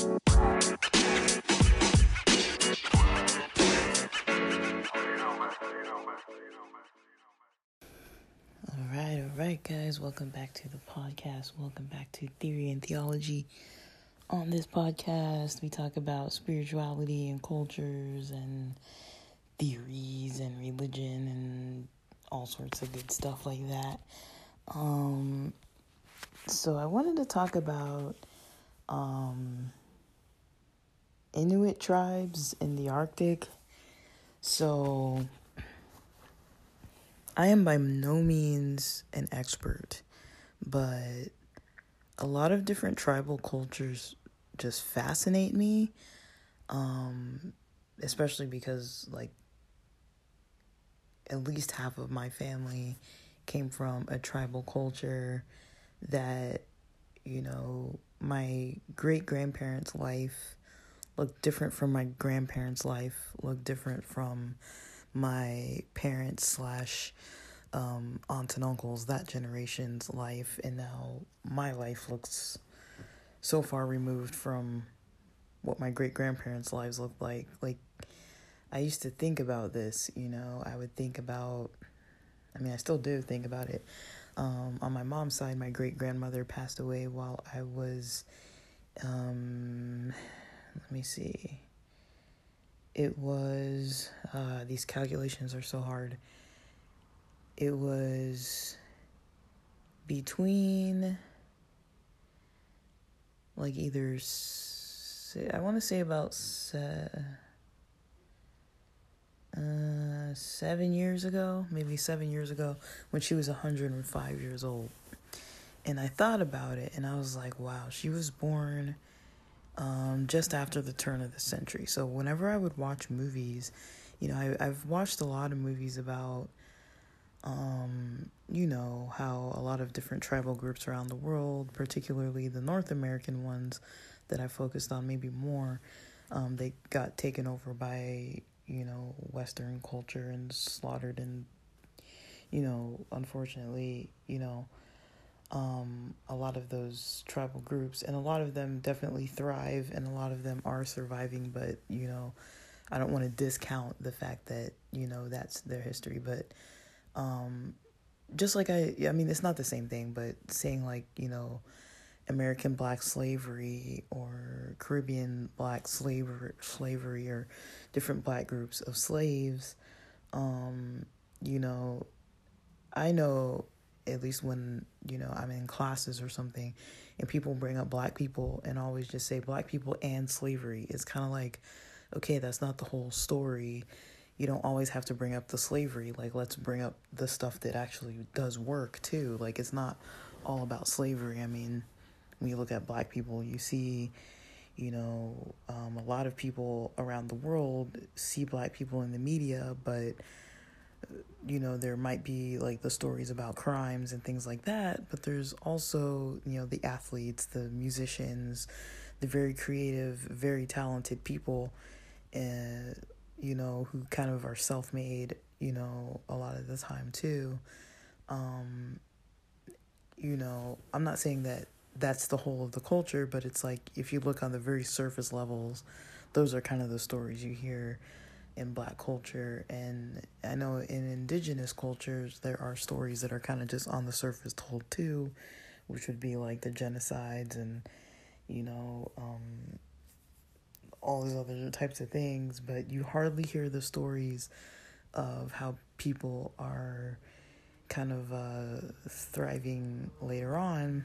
All right, all right, guys. Welcome back to the podcast. Welcome back to Theory and Theology. On this podcast, we talk about spirituality and cultures and theories and religion and all sorts of good stuff like that. Um, so I wanted to talk about um, Inuit tribes in the Arctic. So I am by no means an expert, but a lot of different tribal cultures just fascinate me. Um, especially because like at least half of my family came from a tribal culture that you know my great grandparents' life looked different from my grandparents' life, looked different from my parents slash um, aunts and uncles, that generation's life, and now my life looks so far removed from what my great grandparents' lives looked like. Like, I used to think about this, you know, I would think about, I mean, I still do think about it. Um, on my mom's side, my great grandmother passed away while I was, um, let me see. It was, uh, these calculations are so hard. It was between like either I want to say about uh, seven years ago, maybe seven years ago, when she was 105 years old. And I thought about it and I was like, wow, she was born um, just after the turn of the century. So whenever I would watch movies, you know, I, I've watched a lot of movies about, um, you know, how a lot of different tribal groups around the world, particularly the North American ones that I focused on maybe more, um, they got taken over by you know, Western culture and slaughtered and, you know, unfortunately, you know, um, a lot of those tribal groups, and a lot of them definitely thrive, and a lot of them are surviving. But you know, I don't want to discount the fact that you know that's their history. But um, just like I, I mean, it's not the same thing. But saying like you know, American black slavery or Caribbean black slavery, slavery or different black groups of slaves. Um, you know, I know at least when, you know, I'm in classes or something and people bring up black people and always just say black people and slavery. It's kind of like, okay, that's not the whole story. You don't always have to bring up the slavery. Like, let's bring up the stuff that actually does work too. Like, it's not all about slavery. I mean, when you look at black people, you see, you know, um, a lot of people around the world see black people in the media, but you know there might be like the stories about crimes and things like that but there's also you know the athletes the musicians the very creative very talented people and uh, you know who kind of are self-made you know a lot of the time too. Um you know i'm not saying that that's the whole of the culture, but it's like if you look on the very surface levels, those are kind of the stories you hear in black culture. And I know in indigenous cultures, there are stories that are kind of just on the surface told too, which would be like the genocides and, you know, um, all these other types of things. But you hardly hear the stories of how people are kind of uh, thriving later on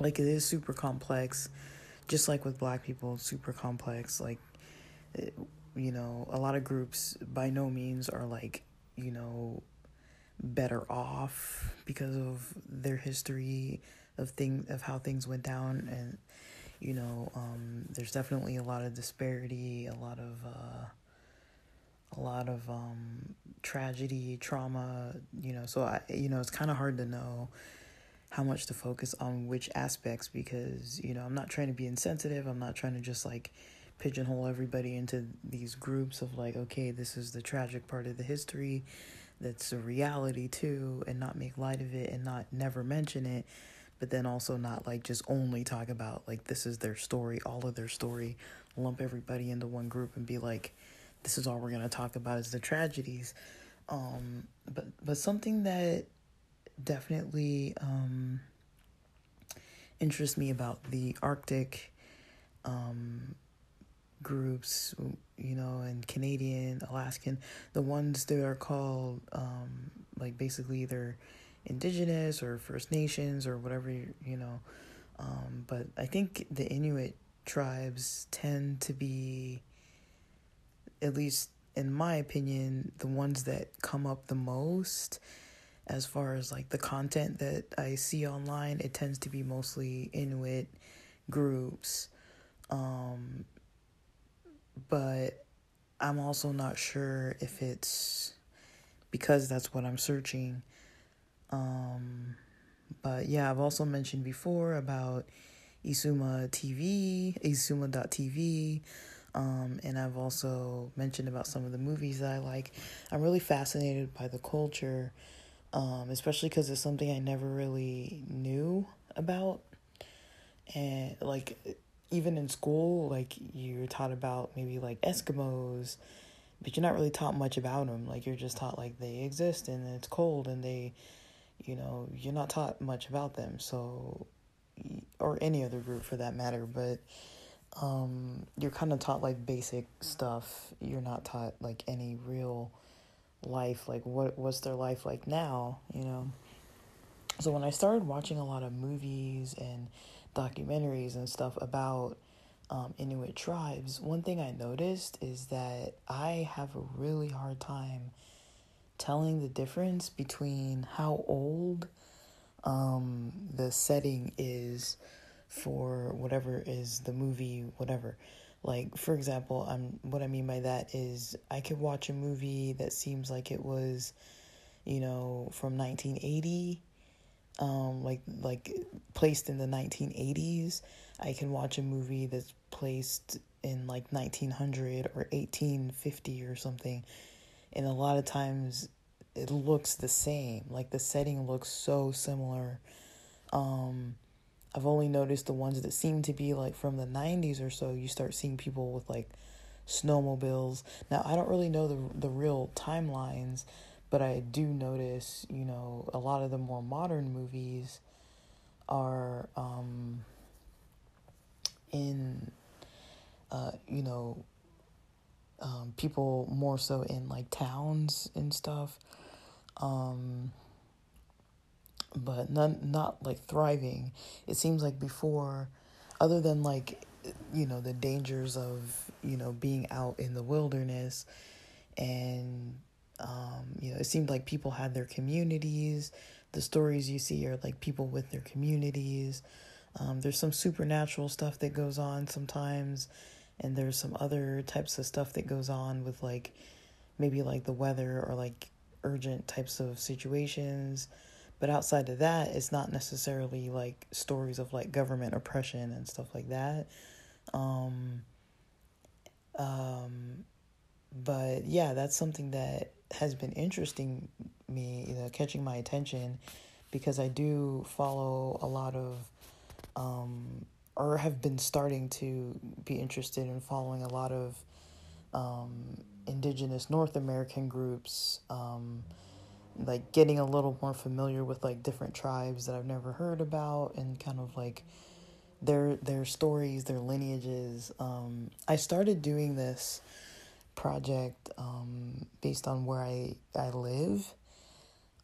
like it is super complex just like with black people super complex like eh, you know a lot of groups by no means are like you know better off because of their history of thing of how things went down and you know um, there's definitely a lot of disparity a lot of uh, a lot of um, tragedy trauma you know so I you know it's kind of hard to know how much to focus on which aspects because you know I'm not trying to be insensitive. I'm not trying to just like pigeonhole everybody into these groups of like okay, this is the tragic part of the history that's a reality too and not make light of it and not never mention it but then also not like just only talk about like this is their story, all of their story, lump everybody into one group and be like, this is all we're gonna talk about is the tragedies. Um, but but something that definitely um, interests me about the Arctic um, groups, you know, and Canadian, Alaskan, the ones that are called um, like basically either indigenous or First Nations or whatever, you, you know. Um, but I think the Inuit tribes tend to be, at least in my opinion, the ones that come up the most as far as like the content that I see online. It tends to be mostly Inuit groups. Um, but I'm also not sure if it's because that's what I'm searching. Um, but yeah, I've also mentioned before about Isuma TV, Isuma.tv. Um, and I've also mentioned about some of the movies that I like. I'm really fascinated by the culture, um, especially because it's something I never really knew about. And like, even in school, like you're taught about maybe like Eskimos, but you're not really taught much about them. Like you're just taught like they exist and it's cold and they, you know, you're not taught much about them. So, or any other group for that matter, but um, you're kind of taught like basic stuff. You're not taught like any real life, like what what's their life like now, you know. So when I started watching a lot of movies and documentaries and stuff about um, Inuit tribes, one thing I noticed is that I have a really hard time telling the difference between how old um, the setting is for whatever is the movie, whatever. Like for example, I'm what I mean by that is I could watch a movie that seems like it was, you know, from 1980, um, like like placed in the 1980s. I can watch a movie that's placed in like 1900 or 1850 or something, and a lot of times it looks the same. Like the setting looks so similar. Um, I've only noticed the ones that seem to be like from the 90s or so. You start seeing people with like snowmobiles. Now, I don't really know the the real timelines, but I do notice, you know, a lot of the more modern movies are um in uh you know um people more so in like towns and stuff um but none not like thriving. It seems like before, other than like you know the dangers of you know being out in the wilderness, and um, you know it seemed like people had their communities. The stories you see are like people with their communities. Um, there's some supernatural stuff that goes on sometimes, and there's some other types of stuff that goes on with like maybe like the weather or like urgent types of situations but outside of that, it's not necessarily like stories of like government oppression and stuff like that. Um, um, but yeah, that's something that has been interesting me, you know, catching my attention because I do follow a lot of, um, or have been starting to be interested in following a lot of um, indigenous North American groups. Um, like getting a little more familiar with like different tribes that I've never heard about and kind of like their their stories, their lineages. Um, I started doing this project um, based on where I I live,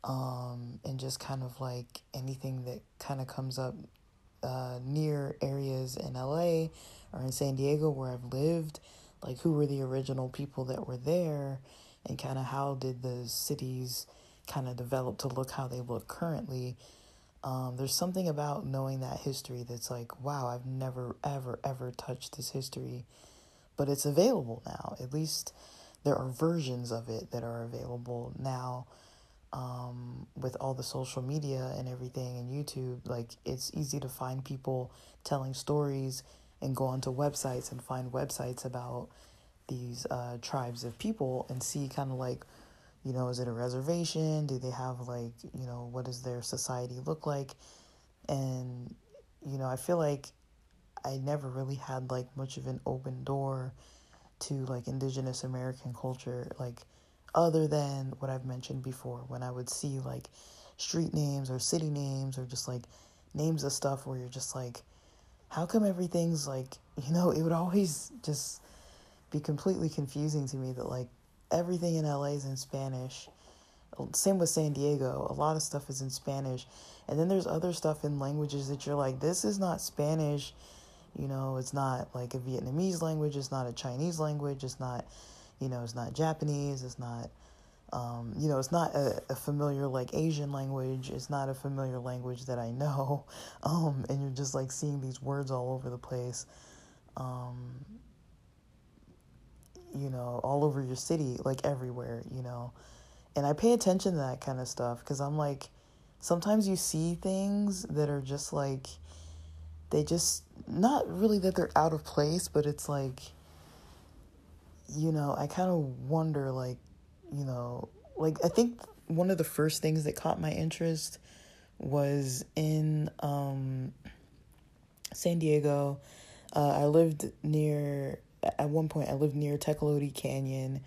um, and just kind of like anything that kind of comes up uh, near areas in LA or in San Diego where I've lived. Like who were the original people that were there, and kind of how did the cities kind of develop to look how they look currently. Um, there's something about knowing that history that's like, wow, I've never, ever, ever touched this history, but it's available now. At least there are versions of it that are available now um, with all the social media and everything and YouTube. Like, it's easy to find people telling stories and go onto websites and find websites about these uh, tribes of people and see kind of like you know, is it a reservation? Do they have like, you know, what does their society look like? And, you know, I feel like I never really had like much of an open door to like indigenous American culture, like other than what I've mentioned before, when I would see like street names or city names or just like names of stuff where you're just like, how come everything's like, you know, it would always just be completely confusing to me that like everything in LA is in Spanish. Same with San Diego. A lot of stuff is in Spanish. And then there's other stuff in languages that you're like, this is not Spanish. You know, it's not like a Vietnamese language. It's not a Chinese language. It's not, you know, it's not Japanese. It's not, um, you know, it's not a, a, familiar like Asian language. It's not a familiar language that I know. Um, and you're just like seeing these words all over the place. Um, you know, all over your city, like everywhere, you know. And I pay attention to that kind of stuff because I'm like, sometimes you see things that are just like, they just, not really that they're out of place, but it's like, you know, I kind of wonder, like, you know, like, I think one of the first things that caught my interest was in um, San Diego. Uh, I lived near at one point I lived near Tecolote Canyon,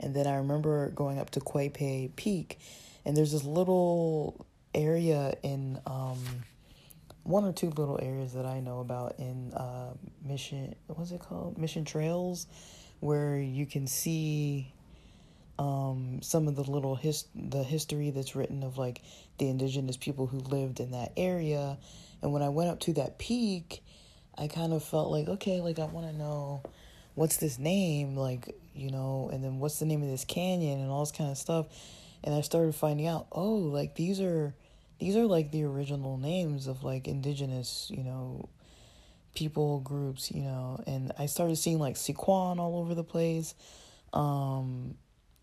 and then I remember going up to Quay Peak, and there's this little area in um, one or two little areas that I know about in uh, Mission. What's it called? Mission Trails, where you can see um, some of the little his the history that's written of like the indigenous people who lived in that area. And when I went up to that peak, I kind of felt like okay, like I want to know what's this name like you know and then what's the name of this canyon and all this kind of stuff and i started finding out oh like these are these are like the original names of like indigenous you know people groups you know and i started seeing like Sycuan all over the place um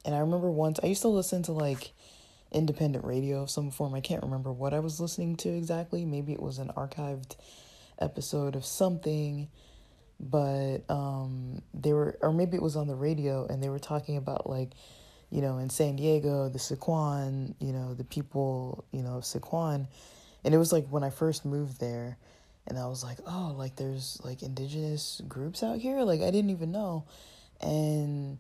and i remember once i used to listen to like independent radio of some form i can't remember what i was listening to exactly maybe it was an archived episode of something but um, they were, or maybe it was on the radio, and they were talking about like, you know, in San Diego, the Sycuan, you know, the people, you know, of Sycuan, and it was like when I first moved there, and I was like, oh, like there's like indigenous groups out here, like I didn't even know, and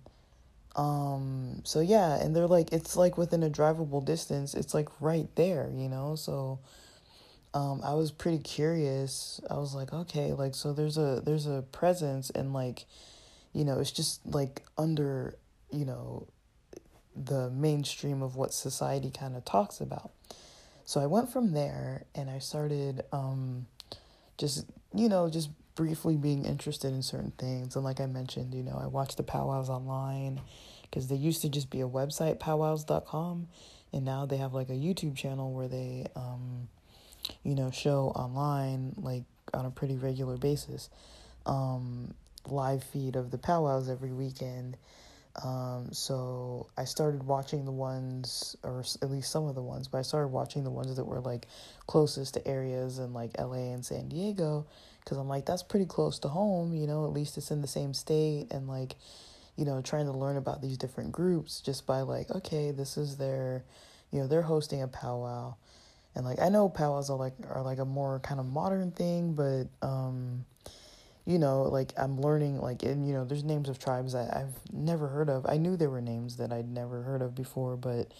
um, so yeah, and they're like, it's like within a drivable distance, it's like right there, you know, so um, I was pretty curious. I was like, okay, like so there's a there's a presence and like, you know, it's just like under, you know, the mainstream of what society kind of talks about. So I went from there and I started um, just, you know, just briefly being interested in certain things. And like I mentioned, you know, I watched the powwows online because they used to just be a website, powwows.com. And now they have like a YouTube channel where they um, you know, show online like on a pretty regular basis. Um, live feed of the powwows every weekend. Um, so I started watching the ones, or at least some of the ones, but I started watching the ones that were like closest to areas in like LA and San Diego because I'm like, that's pretty close to home, you know, at least it's in the same state. And like, you know, trying to learn about these different groups just by like, okay, this is their, you know, they're hosting a powwow and like I know powwows are like are like a more kind of modern thing, but um, you know, like I'm learning like and you know, there's names of tribes that I've never heard of. I knew there were names that I'd never heard of before, but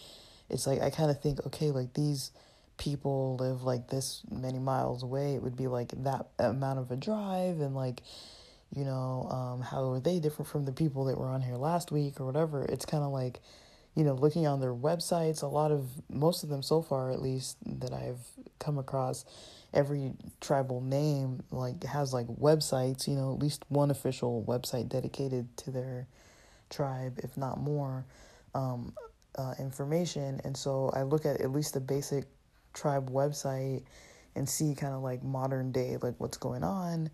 it's like I kind of think, okay, like these people live like this many miles away. It would be like that amount of a drive, and like you know, um, how are they different from the people that were on here last week or whatever? It's kind of like you know, looking on their websites, a lot of, most of them so far at least that I've come across, every tribal name like has like websites, you know, at least one official website dedicated to their tribe, if not more, um, uh, information. And so I look at at least the basic tribe website and see kind of like modern day, like what's going on.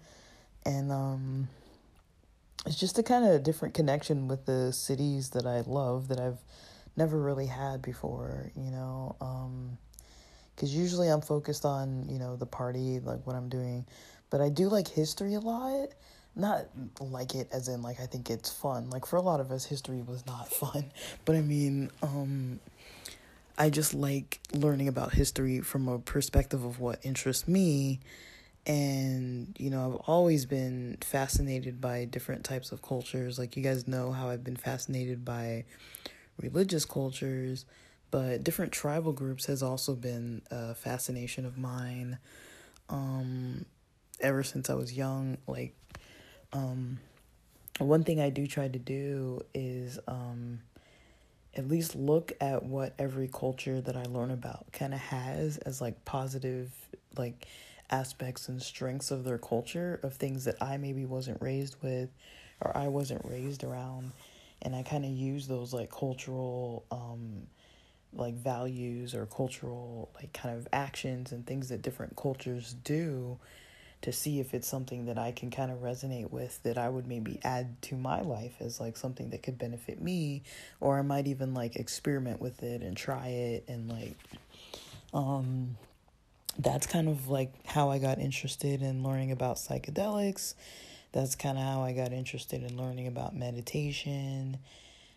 And, um, it's just a kind of different connection with the cities that I love that I've never really had before, you know. Um, because usually I'm focused on, you know, the party, like what I'm doing. But I do like history a lot. Not like it as in like I think it's fun. Like for a lot of us history was not fun. But I mean, um I just like learning about history from a perspective of what interests me. And, you know, I've always been fascinated by different types of cultures. Like, you guys know how I've been fascinated by religious cultures, but different tribal groups has also been a fascination of mine. Um, ever since I was young, like, um, one thing I do try to do is um, at least look at what every culture that I learn about kind of has as like positive like aspects and strengths of their culture of things that I maybe wasn't raised with or I wasn't raised around and I kind of use those like cultural um like values or cultural like kind of actions and things that different cultures do to see if it's something that I can kind of resonate with that I would maybe add to my life as like something that could benefit me or I might even like experiment with it and try it and like um that's kind of like how I got interested in learning about psychedelics. That's kind of how I got interested in learning about meditation,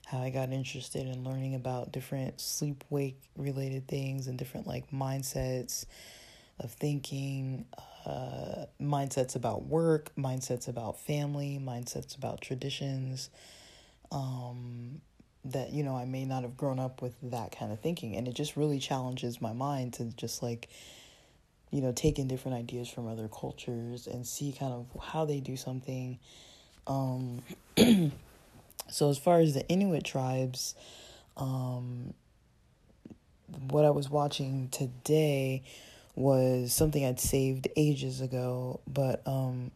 how I got interested in learning about different sleep wake related things and different like mindsets of thinking, uh, mindsets about work, mindsets about family, mindsets about traditions. Um, that you know I may not have grown up with that kind of thinking, and it just really challenges my mind to just like you know take in different ideas from other cultures and see kind of how they do something. Um, so as far as the Inuit tribes, um, what I was watching today was something I'd saved ages ago, but um,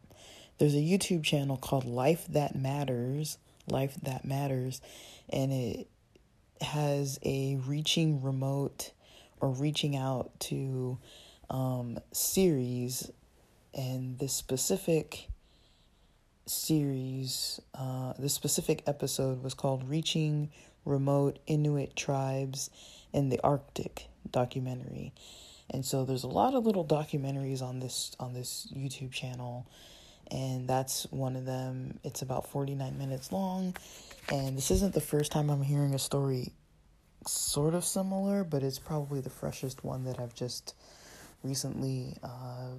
there's a YouTube channel called Life That Matters, Life That Matters, and it has a reaching remote or reaching out to um, series, and this specific series, uh, this specific episode was called Reaching Remote Inuit Tribes in the Arctic documentary and so there's a lot of little documentaries on this on this YouTube channel and that's one of them. It's about 49 minutes long and this isn't the first time I'm hearing a story sort of similar, but it's probably the freshest one that I've just recently uh,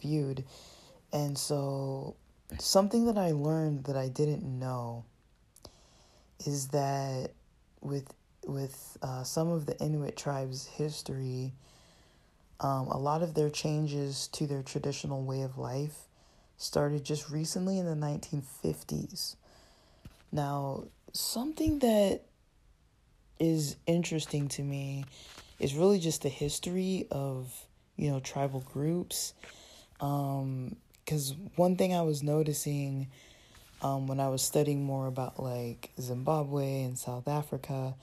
viewed. And so something that I learned that I didn't know is that with with uh, some of the Inuit tribes' history, um, a lot of their changes to their traditional way of life started just recently in the 1950s. Now, something that is interesting to me is really just the history of, you know, tribal groups. Um, because one thing I was noticing um, when I was studying more about like Zimbabwe and South Africa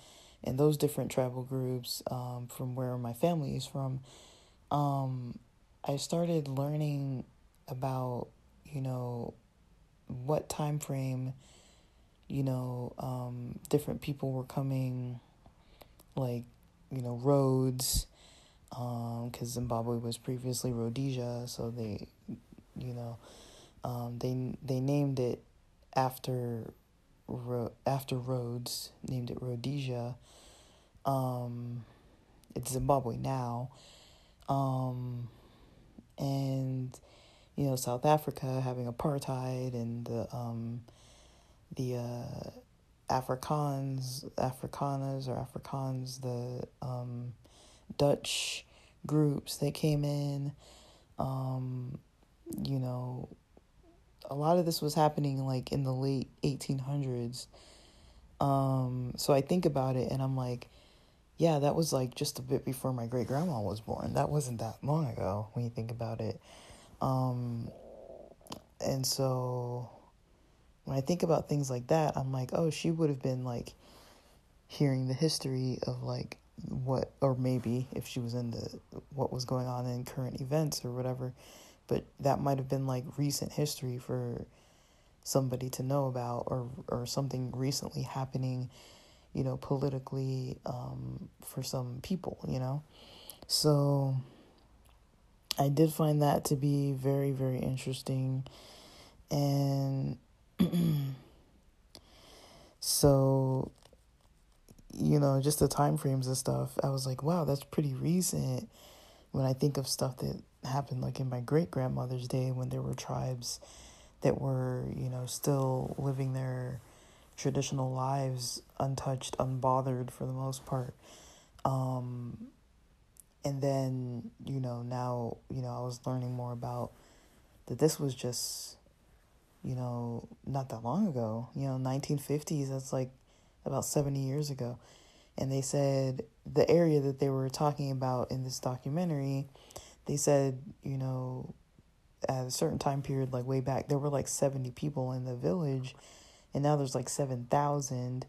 and those different tribal groups um, from where my family is from um, I started learning about, you know, what time frame, you know, um, different people were coming, like, you know, Rhodes, because um, Zimbabwe was previously Rhodesia, so they, you know, um, they they named it after Ro- after Rhodes, named it Rhodesia. Um, it's Zimbabwe now, um, and you know South Africa having apartheid and the um, the uh, Afrikaans, Afrikaners or Afrikaans, the um, Dutch groups that came in. Um, you know, a lot of this was happening like in the late 1800s. Um, so I think about it and I'm like, yeah, that was like just a bit before my great grandma was born. That wasn't that long ago when you think about it. Um, and so when I think about things like that, I'm like, oh, she would have been like hearing the history of like what, or maybe if she was in the what was going on in current events or whatever, but that might have been like recent history for somebody to know about or or something recently happening you know, politically um, for some people, you know. So I did find that to be very, very interesting. And so, you know, just the time frames and stuff, I was like, wow, that's pretty recent when I think of stuff that happened like in my great grandmother's day when there were tribes that were, you know, still living their traditional lives untouched, unbothered for the most part. Um, and then, you know, now, you know, I was learning more about that this was just, you know, not that long ago, you know, 1950s, that's like about 70 years ago. And they said the area that they were talking about in this documentary, they said, you know, at a certain time period, like way back, there were like 70 people in the village, and now there's like 7,000.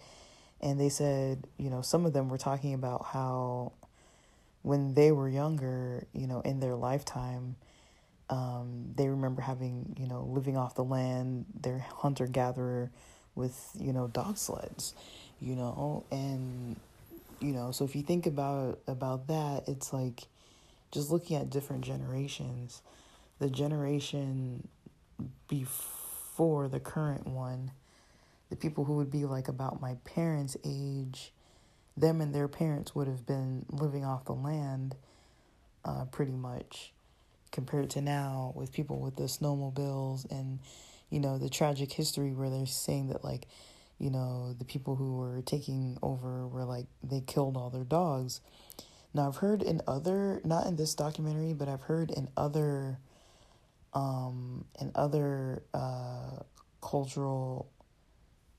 And they said, you know, some of them were talking about how when they were younger, you know, in their lifetime, um, they remember having, you know, living off the land, their hunter gatherer with, you know, dog sleds, you know, and you know, so if you think about about that, it's like just looking at different generations. The generation before the current one, the people who would be like about my parents' age, them and their parents would have been living off the land uh, pretty much compared to now with people with the snowmobiles and you know the tragic history where they're saying that like you know the people who were taking over were like they killed all their dogs now i've heard in other not in this documentary but i've heard in other um in other uh cultural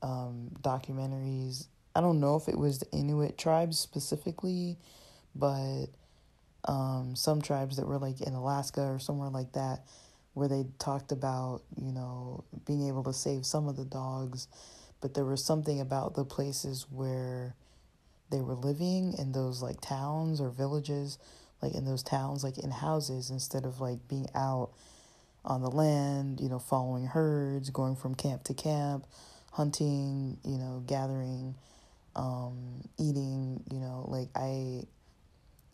um documentaries. I don't know if it was the inuit tribes specifically but um, some tribes that were like in Alaska or somewhere like that, where they talked about, you know, being able to save some of the dogs, but there was something about the places where they were living in those like towns or villages, like in those towns, like in houses instead of like being out on the land, you know, following herds, going from camp to camp, hunting, you know, gathering, um, eating, you know, like I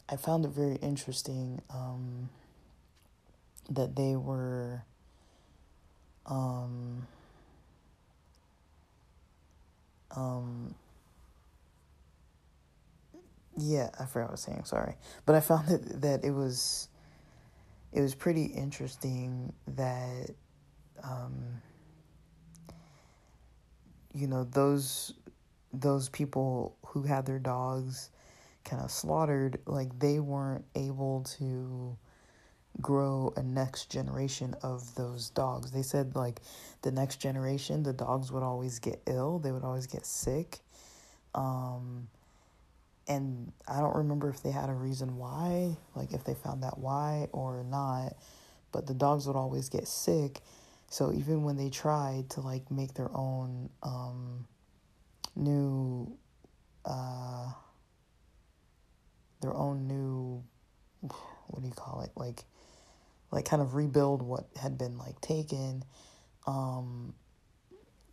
I found it very interesting um, that they were um, um, yeah, I forgot what I was saying. Sorry, but I found that that it was it was pretty interesting that um, you know those those people who had their dogs kind of slaughtered, like they weren't able to grow a next generation of those dogs. They said like the next generation, the dogs would always get ill, they would always get sick. Um and I don't remember if they had a reason why, like if they found that why or not, but the dogs would always get sick. So even when they tried to like make their own um new uh their own new what do you call it like like kind of rebuild what had been like taken um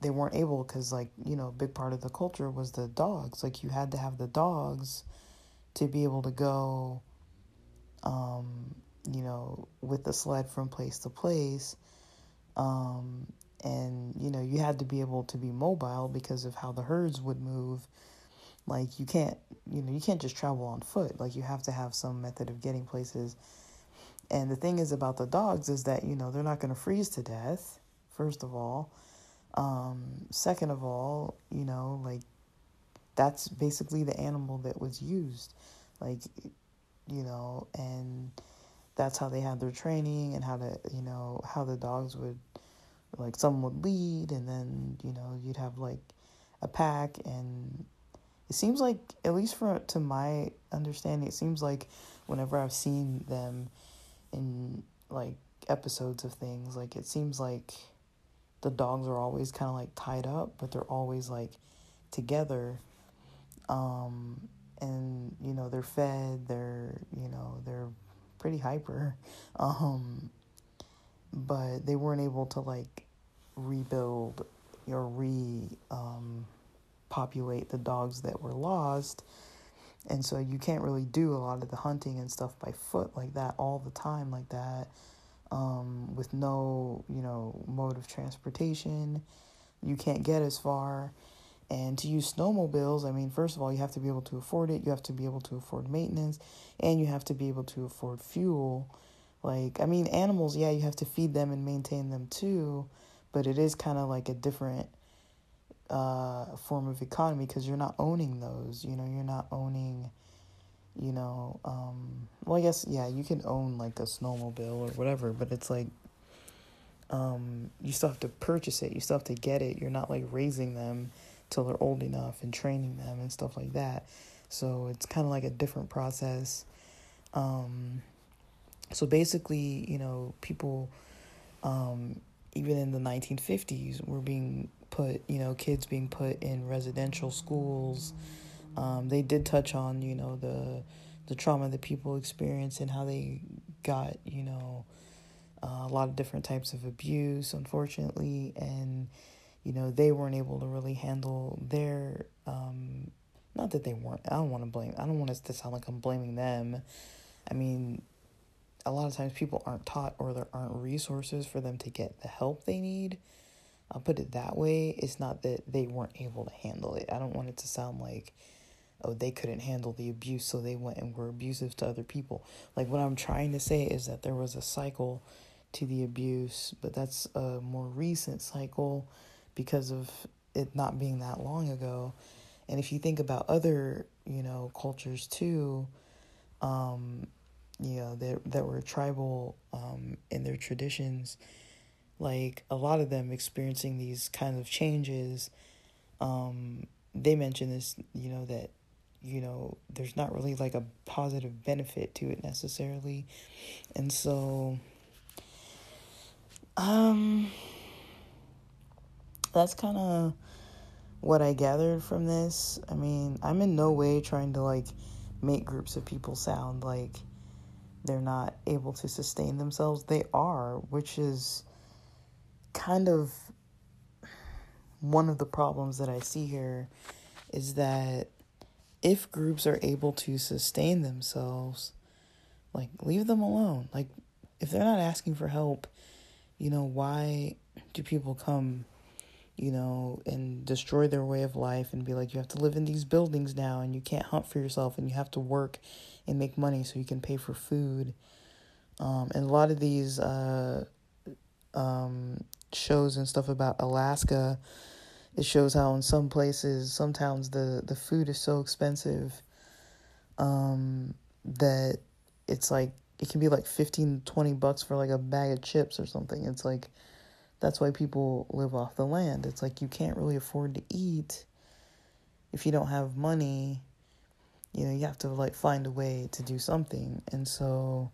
they weren't able because like you know a big part of the culture was the dogs like you had to have the dogs to be able to go um you know with the sled from place to place um and you know you had to be able to be mobile because of how the herds would move like you can't, you know, you can't just travel on foot. Like you have to have some method of getting places. And the thing is about the dogs is that, you know, they're not going to freeze to death, first of all. Um, second of all, you know, like that's basically the animal that was used. Like, you know, and that's how they had their training and how to, you know, how the dogs would, like, some would lead and then, you know, you'd have like a pack and it seems like at least for to my understanding it seems like whenever i've seen them in like episodes of things like it seems like the dogs are always kind of like tied up but they're always like together um and you know they're fed they're you know they're pretty hyper um but they weren't able to like rebuild or re um populate the dogs that were lost. And so you can't really do a lot of the hunting and stuff by foot like that all the time like that. Um, with no, you know, mode of transportation. You can't get as far. And to use snowmobiles, I mean, first of all, you have to be able to afford it, you have to be able to afford maintenance, and you have to be able to afford fuel. Like, I mean, animals, yeah, you have to feed them and maintain them too, but it is kind of like a different uh, form of economy because you're not owning those. You know, you're not owning, you know, um, well, I guess, yeah, you can own like a snowmobile or whatever, but it's like, um, you still have to purchase it, you still have to get it. You're not like raising them till they're old enough and training them and stuff like that. So it's kind of like a different process. Um, so basically, you know, people, um, even in the 1950s, were being put, you know, kids being put in residential schools. Um, they did touch on, you know, the the trauma that people experience and how they got, you know, uh, a lot of different types of abuse, unfortunately, and you know they weren't able to really handle their. Um, not that they weren't. I don't want to blame. I don't want it to sound like I'm blaming them. I mean, a lot of times people aren't taught or there aren't resources for them to get the help they need. I'll put it that way. It's not that they weren't able to handle it. I don't want it to sound like, oh, they couldn't handle the abuse, so they went and were abusive to other people. Like, what I'm trying to say is that there was a cycle to the abuse, but that's a more recent cycle because of it not being that long ago. And if you think about other, you know, cultures too, um, you know, that that were tribal um, in their traditions, like a lot of them experiencing these kind of changes, um, they mentioned this, you know, that, you know, there's not really like a positive benefit to it necessarily. And so, um, that's kind of what I gathered from this. I mean, I'm in no way trying to like make groups of people sound like they're not able to sustain themselves. They are, which is kind of one of the problems that I see here is that if groups are able to sustain themselves, like leave them alone. Like if they're not asking for help, you know, why do people come, you know, and destroy their way of life and be like, you have to live in these buildings now and you can't hunt for yourself and you have to work and make money so you can pay for food. Um, and a lot of these uh, um, shows and stuff about Alaska, it shows how in some places, some towns, the, the food is so expensive um, that it's like, it can be like 15, 20 bucks for like a bag of chips or something. It's like, that's why people live off the land. It's like you can't really afford to eat if you don't have money. You know, you have to like find a way to do something. And so,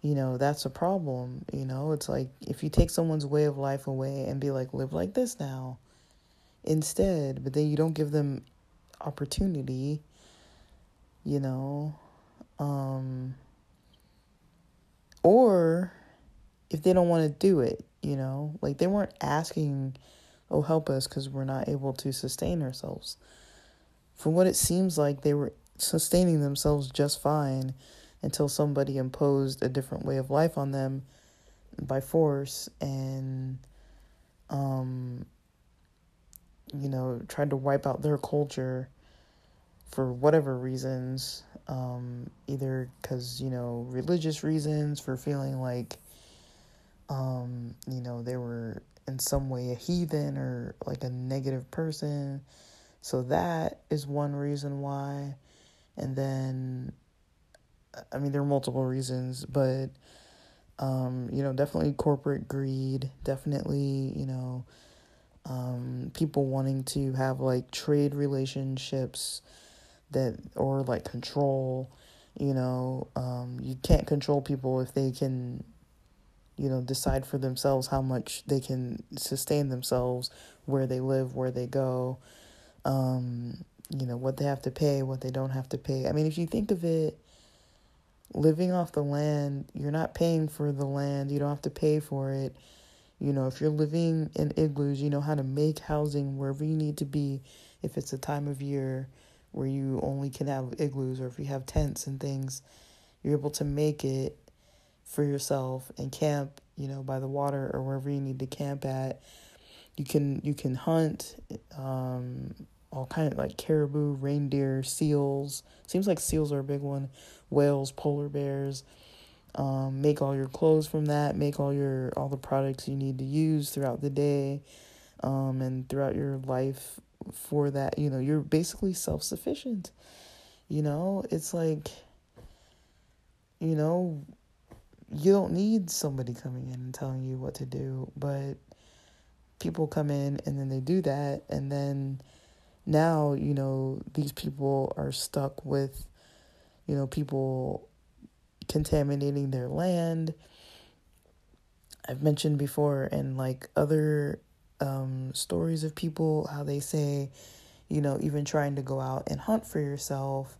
you know, that's a problem. You know, it's like if you take someone's way of life away and be like, live like this now instead, but then you don't give them opportunity, you know, um, or if they don't want to do it, you know, like they weren't asking, oh, help us because we're not able to sustain ourselves. From what it seems like, they were sustaining themselves just fine until somebody imposed a different way of life on them by force and um you know tried to wipe out their culture for whatever reasons um either cuz you know religious reasons for feeling like um you know they were in some way a heathen or like a negative person. So that is one reason why. And then I mean, there are multiple reasons, but um, you know, definitely corporate greed, definitely, you know, um, people wanting to have like trade relationships that or like control, you know, um, you can't control people if they can, you know, decide for themselves how much they can sustain themselves, where they live, where they go, um, you know, what they have to pay, what they don't have to pay. I mean, if you think of it living off the land, you're not paying for the land, you don't have to pay for it. You know, if you're living in igloos, you know how to make housing wherever you need to be. If it's a time of year where you only can have igloos, or if you have tents and things, you're able to make it for yourself and camp, you know, by the water or wherever you need to camp at. you can you can hunt um, all kind of like caribou, reindeer, seals. Seems like seals are a big one. Whales, polar bears. Um, make all your clothes from that. Make all your all the products you need to use throughout the day, um, and throughout your life. For that, you know, you're basically self sufficient. You know, it's like, you know, you don't need somebody coming in and telling you what to do, but people come in and then they do that and then now, you know, these people are stuck with you know, people contaminating their land. I've mentioned before and like other um, stories of people how they say, you know, even trying to go out and hunt for yourself,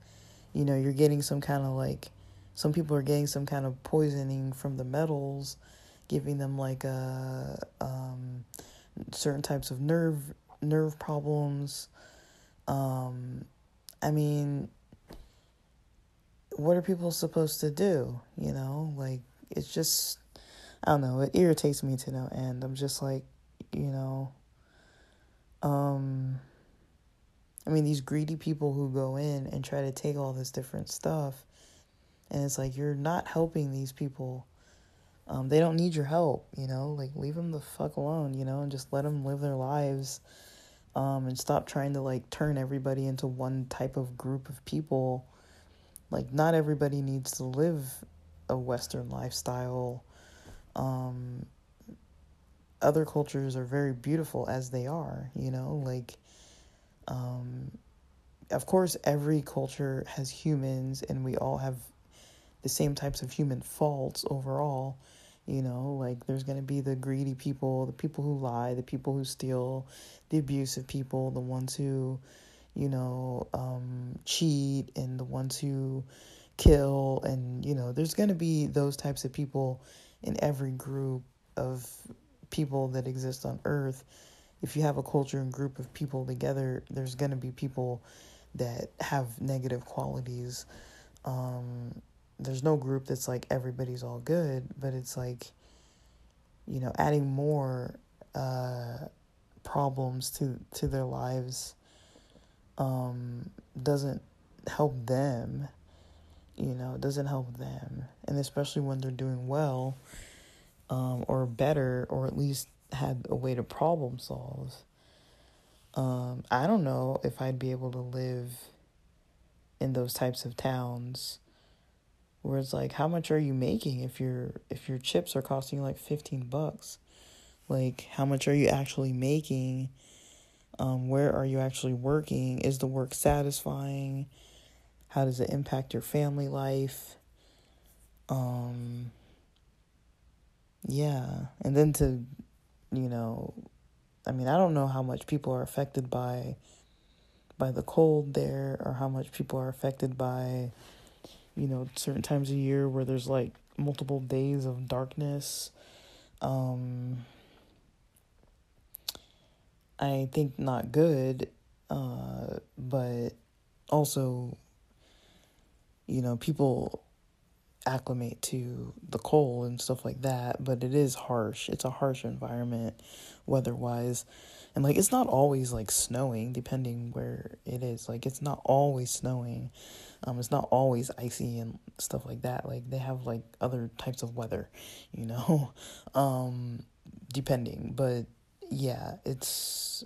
you know, you're getting some kind of like some people are getting some kind of poisoning from the metals, giving them like a uh, um, certain types of nerve nerve problems. Um, I mean, what are people supposed to do? You know, like it's just I don't know, it irritates me to no end. I'm just like, you know, um I mean these greedy people who go in and try to take all this different stuff and it's like you're not helping these people. Um, they don't need your help, you know. Like leave them the fuck alone, you know, and just let them live their lives, um, and stop trying to like turn everybody into one type of group of people. Like not everybody needs to live a Western lifestyle. Um, other cultures are very beautiful as they are, you know, like um, of course every culture has humans and we all have the same types of human faults overall. You know, like there's going to be the greedy people, the people who lie, the people who steal, the abusive people, the ones who, you know, um, cheat, and the ones who kill. And, you know, there's going to be those types of people in every group of people that exist on earth. If you have a culture and group of people together, there's going to be people that have negative qualities. Um, there's no group that's like everybody's all good, but it's like, you know, adding more uh, problems to to their lives um, doesn't help them. You know, it doesn't help them, and especially when they're doing well um, or better, or at least had a way to problem solve. Um, I don't know if I'd be able to live in those types of towns where it's like how much are you making if your if your chips are costing you like 15 bucks like how much are you actually making um, where are you actually working? Is the work satisfying? How does it impact your family life? Um yeah. And then to you know i mean i don't know how much people are affected by by the cold there or how much people are affected by you know, certain times a year where there's like multiple days of darkness. Um, I think not good, uh, but also, you know, people acclimate to the cold and stuff like that, but it is harsh. It's a harsh environment weather wise. And like it's not always like snowing depending where it is. Like it's not always snowing. Um, it's not always icy and stuff like that. Like they have like other types of weather, you know, um, depending. But yeah, it's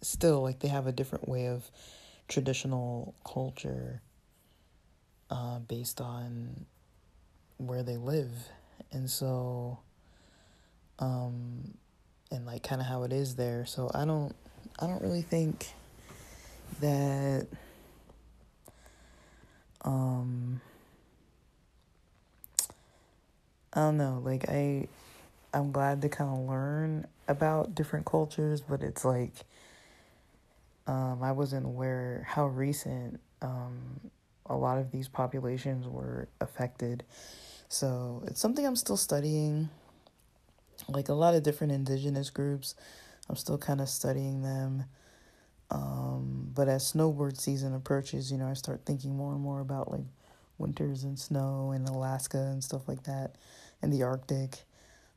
still like they have a different way of traditional culture uh, based on where they live. And so, um, and like kind of how it is there. So I don't, I don't really think that um I don't know, like I I'm glad to kind of learn about different cultures, but it's like um I wasn't aware how recent um a lot of these populations were affected. So, it's something I'm still studying. Like a lot of different indigenous groups, I'm still kind of studying them. Um, but as snowboard season approaches, you know, I start thinking more and more about like winters and snow in Alaska and stuff like that, and the Arctic.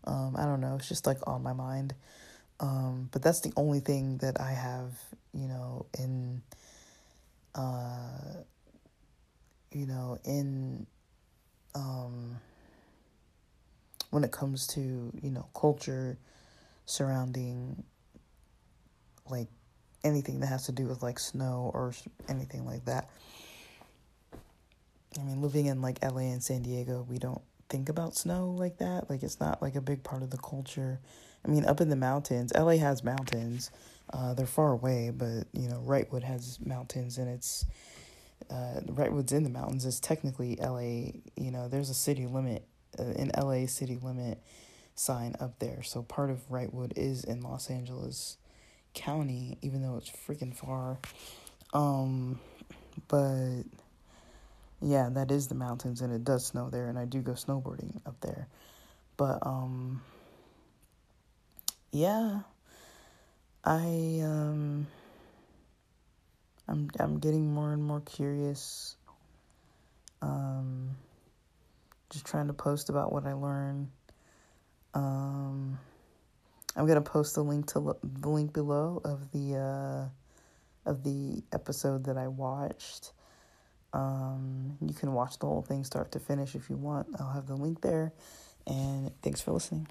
Um, I don't know, it's just like on my mind. Um, but that's the only thing that I have, you know, in, uh, you know, in, um, when it comes to, you know, culture surrounding, like, anything that has to do with, like, snow or anything like that. I mean, living in, like, LA and San Diego, we don't think about snow like that. Like, it's not, like, a big part of the culture I mean, up in the mountains, LA has mountains. Uh, they're far away, but you know, Wrightwood has mountains, and it's uh, Wrightwood's in the mountains. It's technically LA. You know, there's a city limit, uh, an LA city limit sign up there. So part of Wrightwood is in Los Angeles County, even though it's freaking far. Um, but yeah, that is the mountains, and it does snow there, and I do go snowboarding up there. But um yeah, I um I'm I'm getting more and more curious. Um just trying to post about what I learn. Um I'm going to post the link to the link below of the uh of the episode that I watched. Um you can watch the whole thing start to finish if you want. I'll have the link there. And thanks for listening.